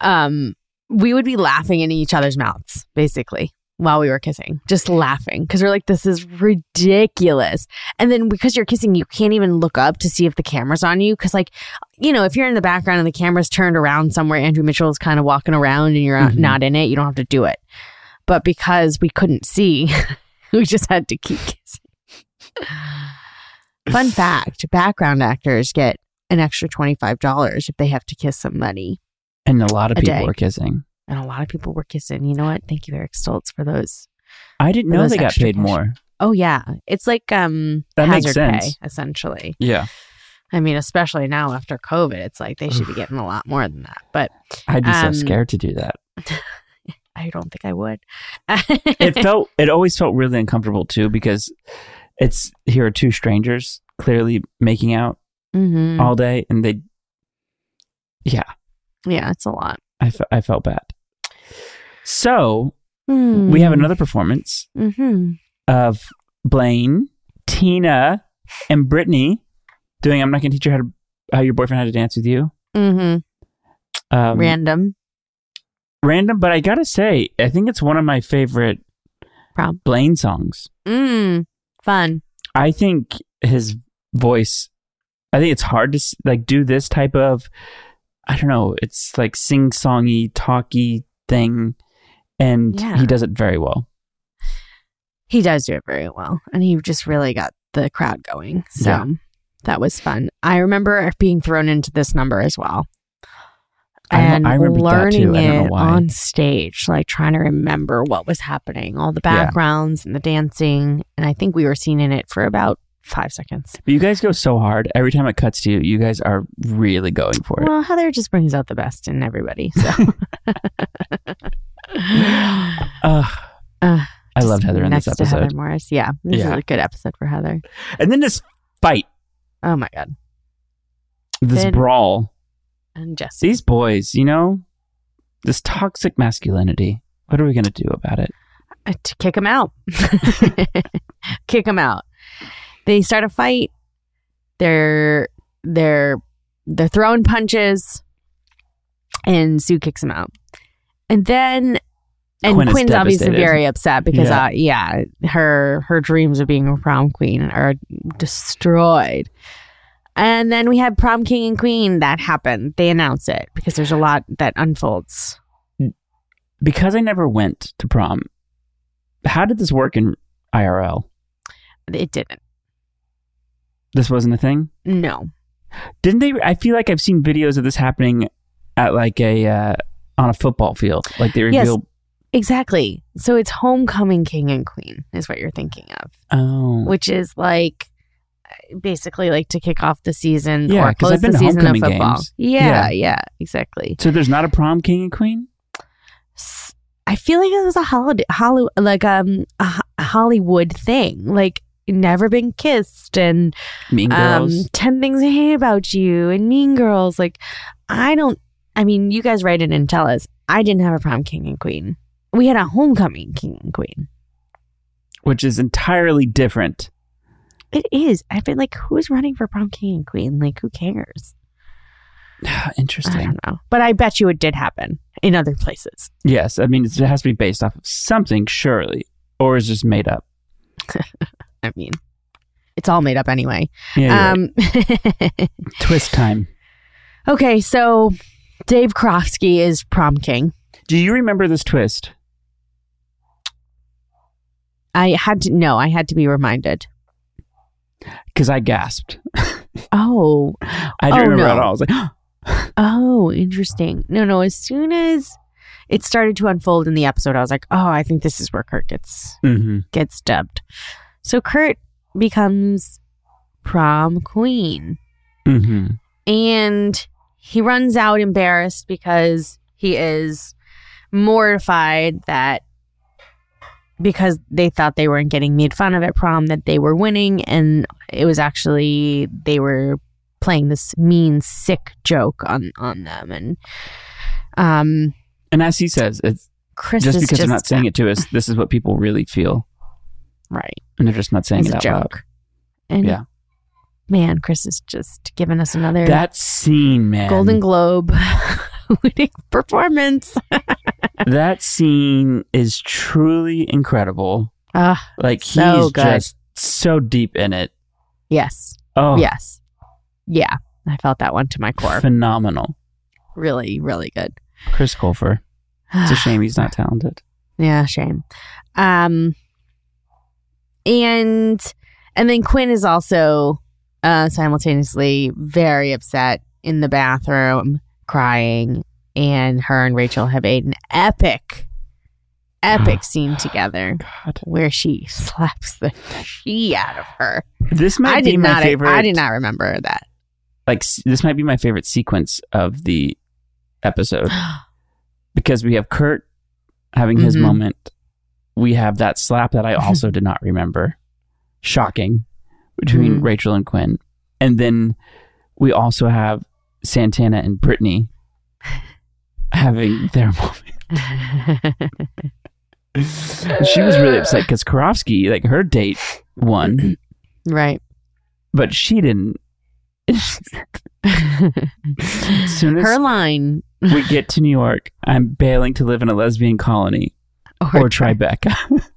um, we would be laughing in each other's mouths basically while we were kissing, just laughing because we're like, this is ridiculous. And then because you're kissing, you can't even look up to see if the camera's on you because, like, you know, if you're in the background and the camera's turned around somewhere, Andrew Mitchell is kind of walking around and you're Mhm. not in it, you don't have to do it. But because we couldn't see, (laughs) we just had to keep kissing. Fun (sighs) fact background actors get an extra $25 if they have to kiss somebody. And a lot of A people day. were kissing. And a lot of people were kissing. You know what? Thank you, Eric Stoltz, for those. I didn't know they got paid cash. more. Oh yeah, it's like um That hazard pay essentially. Yeah, I mean, especially now after COVID, it's like they should be getting a lot more than that. But I'd be Um, so scared to do that. (laughs) I don't think I would. It (laughs) felt. It always felt really uncomfortable too because it's here are two strangers clearly making out Mhm. all day, and they. Yeah, Yeah, it's a lot. I, I felt bad. So we have another performance Mm-hmm. of Blaine, Tina, and Brittany doing. I'm not going to teach you how to how your boyfriend had to dance with you. Mm-hmm. Um, Random. Random, but I gotta say, I think it's one of my favorite. Blaine songs. Mm. Fun. I think his voice. I think it's hard to like do this type of. I don't know. It's like sing songy, talky thing, and Yeah. he does it very well. He does do it very well, and he just really got the crowd going. So Yeah. that was fun. I remember being thrown into this number as well. And I remember that learning too. I know it on stage, like trying to remember what was happening, all the Yeah. backgrounds and the dancing. And I think we were seen in it for about five seconds. But you guys go so hard every time it cuts to you. You guys are really going for it. Well, Heather just brings out the best in everybody. So (laughs) (laughs) Ugh, Uh, I loved Heather in this episode. Heather Morris. Yeah, this Yeah. is a good episode for Heather. And then this fight, Oh my god, this Finn. brawl. And Jesse. These boys, you know, this toxic masculinity. What are we going to do about it? uh, to kick them out. (laughs) kick them out. They start a fight. They're they're they're throwing punches, and Sue kicks him out. And then, and Quinn Quinn's obviously very upset because, Yeah. uh, yeah, her her dreams of being a prom queen are destroyed. And then we had prom king and queen. That happened. They announce it because there's a lot that unfolds. Because I never went to prom, how did this work in IRL? It didn't. This wasn't a thing? No. Didn't they? I feel like I've seen videos of this happening at like a, uh, on a football field. Like they Yes. Exactly. So it's homecoming king and queen is what you're thinking of, oh. which is like basically like to kick off the season Yeah, or close I've been the season of football. games. Yeah, Yeah. yeah, exactly. So there's not a prom king and queen? I feel like it was a holiday, like um a, Hollywood thing. Like never been kissed and Mean um, Girls. 10 things I hate about you and Mean Girls. Like, I don't, I mean, you guys write it and tell us. I didn't have a prom king and queen. We had a homecoming king and queen. which is entirely different. It is. I've been like, who's running for prom king and queen? Like, who cares? (sighs) Interesting. I don't know. But I bet you it did happen in other places. Yes, I mean it has to be based off of something, surely, or is just made up. (laughs) I mean, it's all made up anyway. Yeah, you're right. Um, (laughs) twist time. okay, so Dave Karofsky is prom king. Do you remember this twist? I had to no, I had to be reminded. Because I gasped. Oh, (laughs) I do Oh, remember no. it all. I was like, (gasps) oh, interesting. No, no. As soon as it started to unfold in the episode, I was like, oh, I think this is where Kurt gets mm-hmm. gets dubbed. So Kurt becomes prom queen, Mm-hmm. and he runs out embarrassed because he is mortified that because they thought they weren't getting made fun of at prom that they were winning and it was actually they were playing this mean sick joke on on them and um And as he says, it's Chris just because just they're not saying it to us, this is what people really feel, right and they're just not saying it's it a out joke loud. and Yeah. man Chris is just giving us another That scene, man. Golden Globe (laughs) winning (laughs) performance (laughs) that scene is truly incredible. Ah, Like So he's good. just so deep in it. yes Oh, yes yeah I felt that one to my core phenomenal. really really good Chris Colfer. It's a shame he's not (sighs) talented. Yeah, shame. Um and and then Quinn is also uh simultaneously very upset in the bathroom crying and her and Rachel have made an epic epic (sighs) scene together God, where she slaps the she out of her. this might I be did my not favorite. I did not remember that. like this might be my favorite sequence of the episode (gasps) because we have Kurt having his Mhm. moment. We have that slap that I also (laughs) did not remember. Shocking between Mm. Rachel and Quinn. And then we also have Santana and Brittany having their (laughs) moment. she was really upset because Karofsky, like her date, won, right. but she didn't. as (laughs) soon as her line we get to New York, I'm bailing to live in a lesbian colony or Tribeca. (laughs)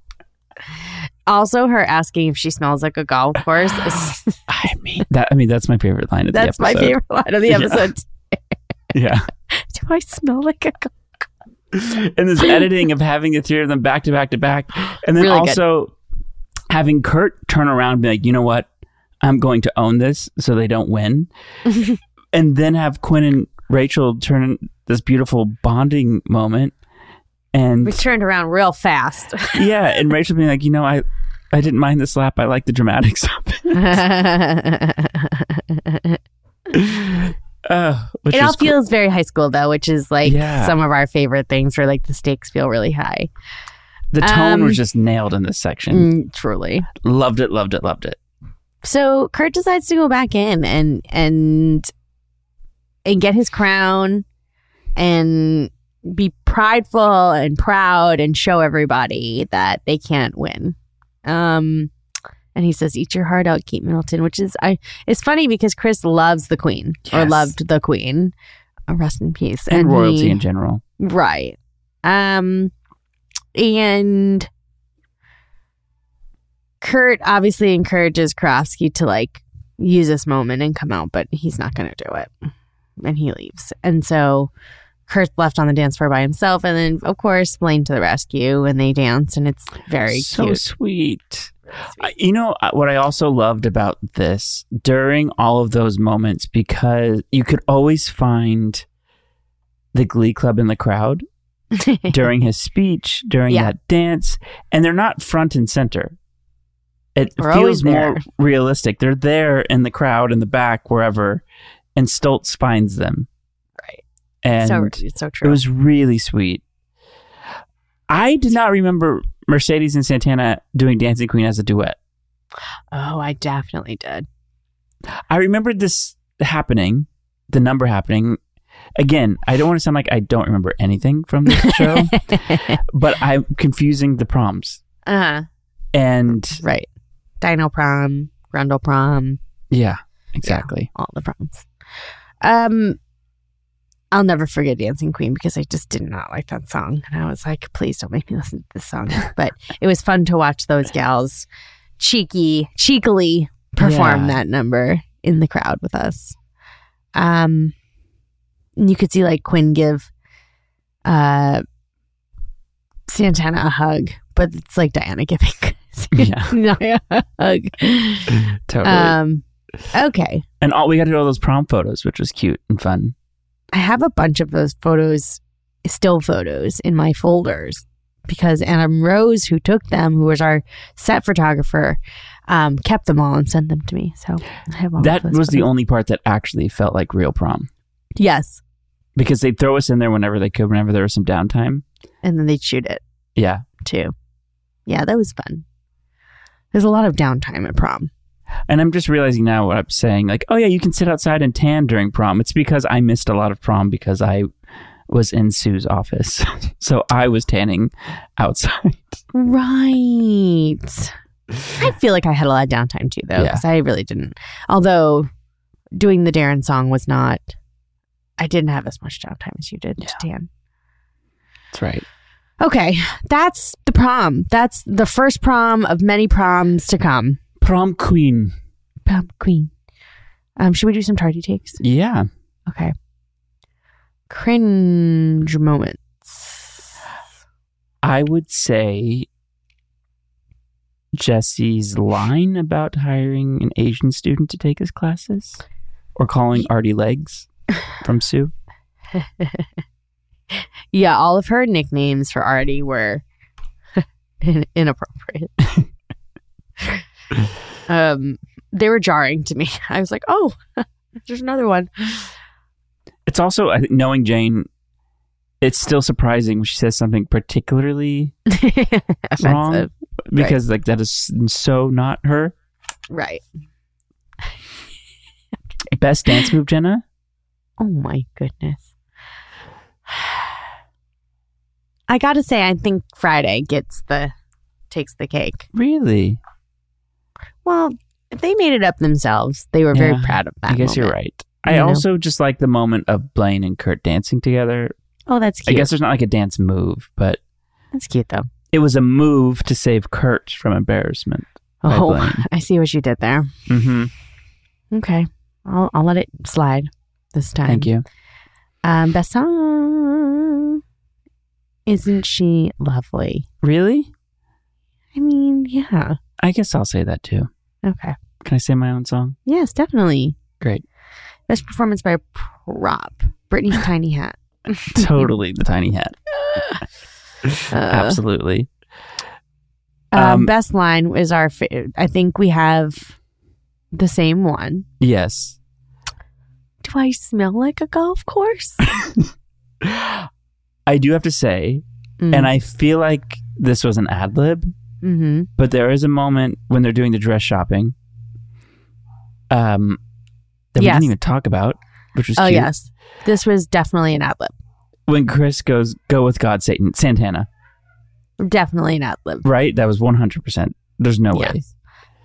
Also, her asking if she smells like a golf (sighs) course. is- I mean that. I mean that's my favorite line of that's the my episode. favorite line of the Yeah. episode. (laughs) Yeah, (laughs) Do I smell like a golf? course? and this (laughs) editing of having the three of them back to back to back, and then Really good. also having Kurt turn around and be like, you know what, I'm going to own this, so they don't win, and then have Quinn and Rachel turn this beautiful bonding moment, and We turned around real fast. yeah, and Rachel being like, you know, I. I didn't mind the slap. I like the dramatics of it. (laughs) Uh, it all cool. feels very high school though, which is like Yeah. some of our favorite things where like the stakes feel really high. The tone Um, was just nailed in this section. Mm, truly. Loved it, loved it, loved it. So Kurt decides to go back in and and and get his crown and be prideful and proud and show everybody that they can't win. Um and he says, "Eat your heart out, Kate Middleton," which is I. It's funny because Chris loves the Queen or loved the Queen. Uh, Rest in peace. And, royalty he- in general. Right. Um and Kurt obviously encourages Karofsky to like use this moment and come out, but he's not going to do it. And he leaves. And so Kurt's left on the dance floor by himself and then of course Blaine to the rescue and they dance and it's very so cute. sweet. I- You know uh, what I also loved about this during all of those moments because you could always find the Glee Club in the crowd (laughs) during his speech, during Yeah. that dance, and they're not front and center. It We're feels more realistic. They're there in the crowd, in the back, wherever, and Stoltz finds them. And so so true. it was really sweet. I did not remember Mercedes and Santana doing Dancing Queen as a duet. Oh, I definitely did. I remember this happening, the number happening. Again, I don't want to sound like I don't remember anything from this show, (laughs) but I'm confusing the proms. Uh huh. And Right. Dino prom, Grundle prom, yeah, exactly. all the proms. Um, I'll never forget Dancing Queen because I just did not like that song, and I was like, please don't make me listen to this song. (laughs) But it was fun to watch those gals cheeky, cheekily perform Yeah. that number in the crowd with us. Um, and you could see like Quinn give uh Santana a hug, but it's like Diana giving (laughs) Yeah. Diana a hug. (laughs) Totally. Um, okay. and all we got to do all those prom photos, which was cute and fun. I have a bunch of those photos, still photos, in my folders because Adam Rose, who took them, who was our set photographer, um, kept them all and sent them to me. So I have all that was the only part that actually felt like real prom yes, because they'd throw us in there whenever they could, whenever there was some downtime. and then they'd shoot it Yeah. too. Yeah, that was fun. There's a lot of downtime at prom. And I'm just realizing now what I'm saying. Like, oh yeah, you can sit outside and tan during prom. It's because I missed a lot of prom because I was in Sue's office. (laughs) so I was tanning outside. (laughs) Right. I feel like I had a lot of downtime too, though, Yeah. because I really didn't. Although doing the Darren song was not, I didn't have as much downtime as you did to tan. That's right. Okay, that's the prom. That's the first prom of many proms to come. Prom queen. Prom queen. Um, should we do some tardy takes? Yeah. Okay. Cringe moments. I would say Jesse's line about hiring an Asian student to take his classes or calling Artie Legs from Sue. (laughs) Yeah, all of her nicknames for Artie were (laughs) inappropriate. (laughs) um, they were jarring to me. (laughs) I was like, "Oh, (laughs) there's another one." It's also, I think, knowing Jane, it's still surprising when she says something particularly (laughs) wrong because, like, that is so not her. right? Best dance move, Jenna? Oh my goodness. (sighs) I got to say, I think Friday gets the takes the cake. Really? Well, if they made it up themselves, they were very proud of that. I guess you're moment. right. I know? also just like the moment of Blaine and Kurt dancing together. Oh, that's cute. I guess there's not like a dance move, but that's cute though. it was a move to save Kurt from embarrassment. Oh, (laughs) I see what you did there. Mm-hmm. Okay, I'll I'll let it slide this time. Thank you. Um, best song. Isn't she lovely? Really? I mean, yeah. I guess I'll say that too. Okay. Can I say my own song? Yes, definitely. Great. Best performance by a prop. Brittany's (laughs) tiny hat. totally the tiny hat. (laughs) Uh, Absolutely. um, Um, best line is our. Fa- I think we have the same one. Yes. Do I smell like a golf course? (laughs) I do have to say, and I feel like this was an ad lib, Mm-hmm. but there is a moment when they're doing the dress shopping um, that we didn't even talk about, which was Oh cute. yes, this was definitely an ad lib. When Chris goes, go with God, Satan, Santana, Definitely an ad lib. right? That was 100%. There's no way.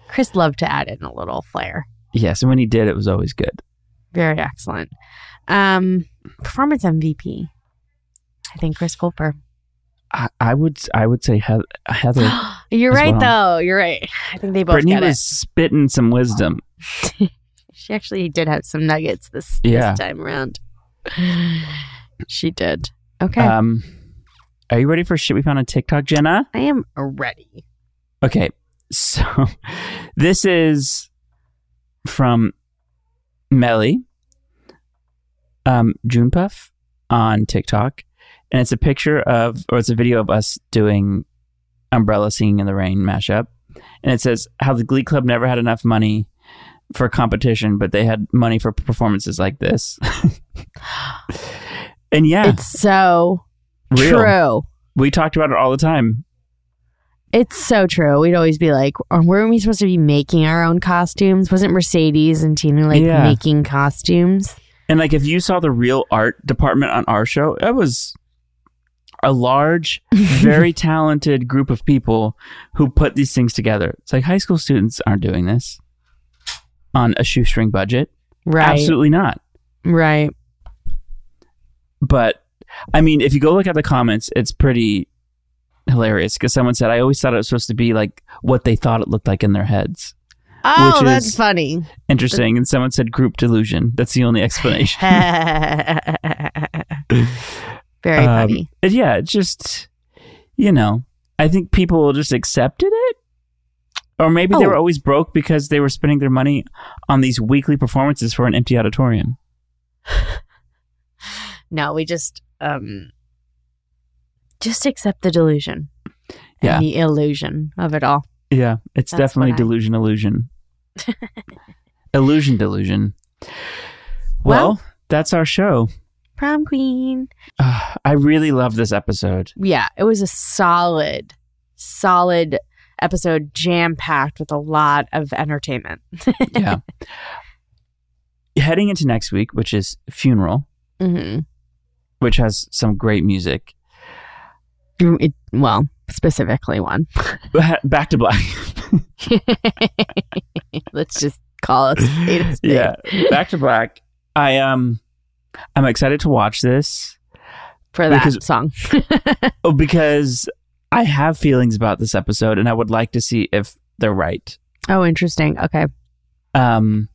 Chris loved to add in a little flair. Yes. And when he did, it was always good. Very excellent. Um, performance MVP. I think Chris Colfer. I, I would I would say Heather. (gasps) (gasps) You're right, well. though. You're right. I think they both Brittany was spitting some wisdom. (laughs) She actually did have some nuggets this, Yeah. this time around. (sighs) She did. Okay. Um, are you ready for shit we found on TikTok, Jenna? I am ready. Okay, so (laughs) this is from Melly, um, June Puff on TikTok, and it's a picture of, or it's a video of us doing Umbrella Singing in the Rain mashup, and it says how the Glee Club never had enough money for competition, but they had money for performances like this. (laughs) and yeah, It's so real. true. We talked about it all the time. It's so true. We'd always be like, weren't we supposed to be making our own costumes? Wasn't Mercedes and Tina like Yeah. making costumes? And like if you saw the real art department on our show, it was a large, very (laughs) talented group of people who put these things together. It's like high school students aren't doing this on a shoestring budget. Right. Absolutely not. Right. But I mean, if you go look at the comments, it's pretty hilarious because someone said, I always thought it was supposed to be like what they thought it looked like in their heads. Oh, Which that's funny. Interesting. And someone said group delusion. That's the only explanation. (laughs) (laughs) Very Um, funny. yeah, just, you know, I think people just accepted it. Or maybe they Oh. were always broke because they were spending their money on these weekly performances for an empty auditorium. (laughs) No, we just um just accept the delusion. Yeah. And the illusion of it all. Yeah, it's That's definitely what I- delusion, illusion. (laughs) illusion, delusion. Well, Well- that's our show. Prom queen. Uh, I really love this episode. Yeah, it was a solid, solid episode, jam packed with a lot of entertainment. (laughs) Yeah. Heading into next week, which is Funeral, hmm which has some great music. It, well, specifically one. (laughs) Back to Black. (laughs) Let's just call it. spade a spade. yeah, Back to Black. I um, I'm excited to watch this. for that Because- song. (laughs) Oh, because I have feelings about this episode, and I would like to see if they're right. oh, interesting. Okay. Um,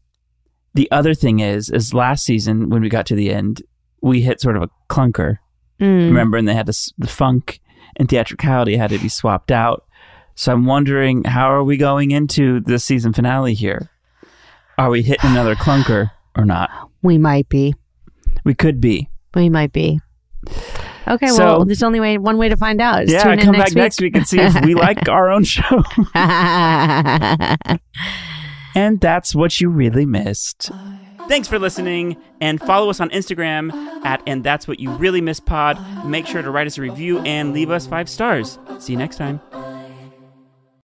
the other thing is, is last season when we got to the end, we hit sort of a clunker. Mm. Remember, and they had this, the funk and theatricality had to be swapped out. So I'm wondering, how are we going into the season finale here? Are we hitting another clunker or not? We might be. We could be. We might be. Okay, So- well, there's only way one way to find out. Is yeah, tune come next back next week and see if we like our own (laughs) show. (laughs) And that's what you really missed. Thanks for listening and follow us on Instagram at and that's what you really missed pod. Make sure to write us a review and leave us five stars. See you next time.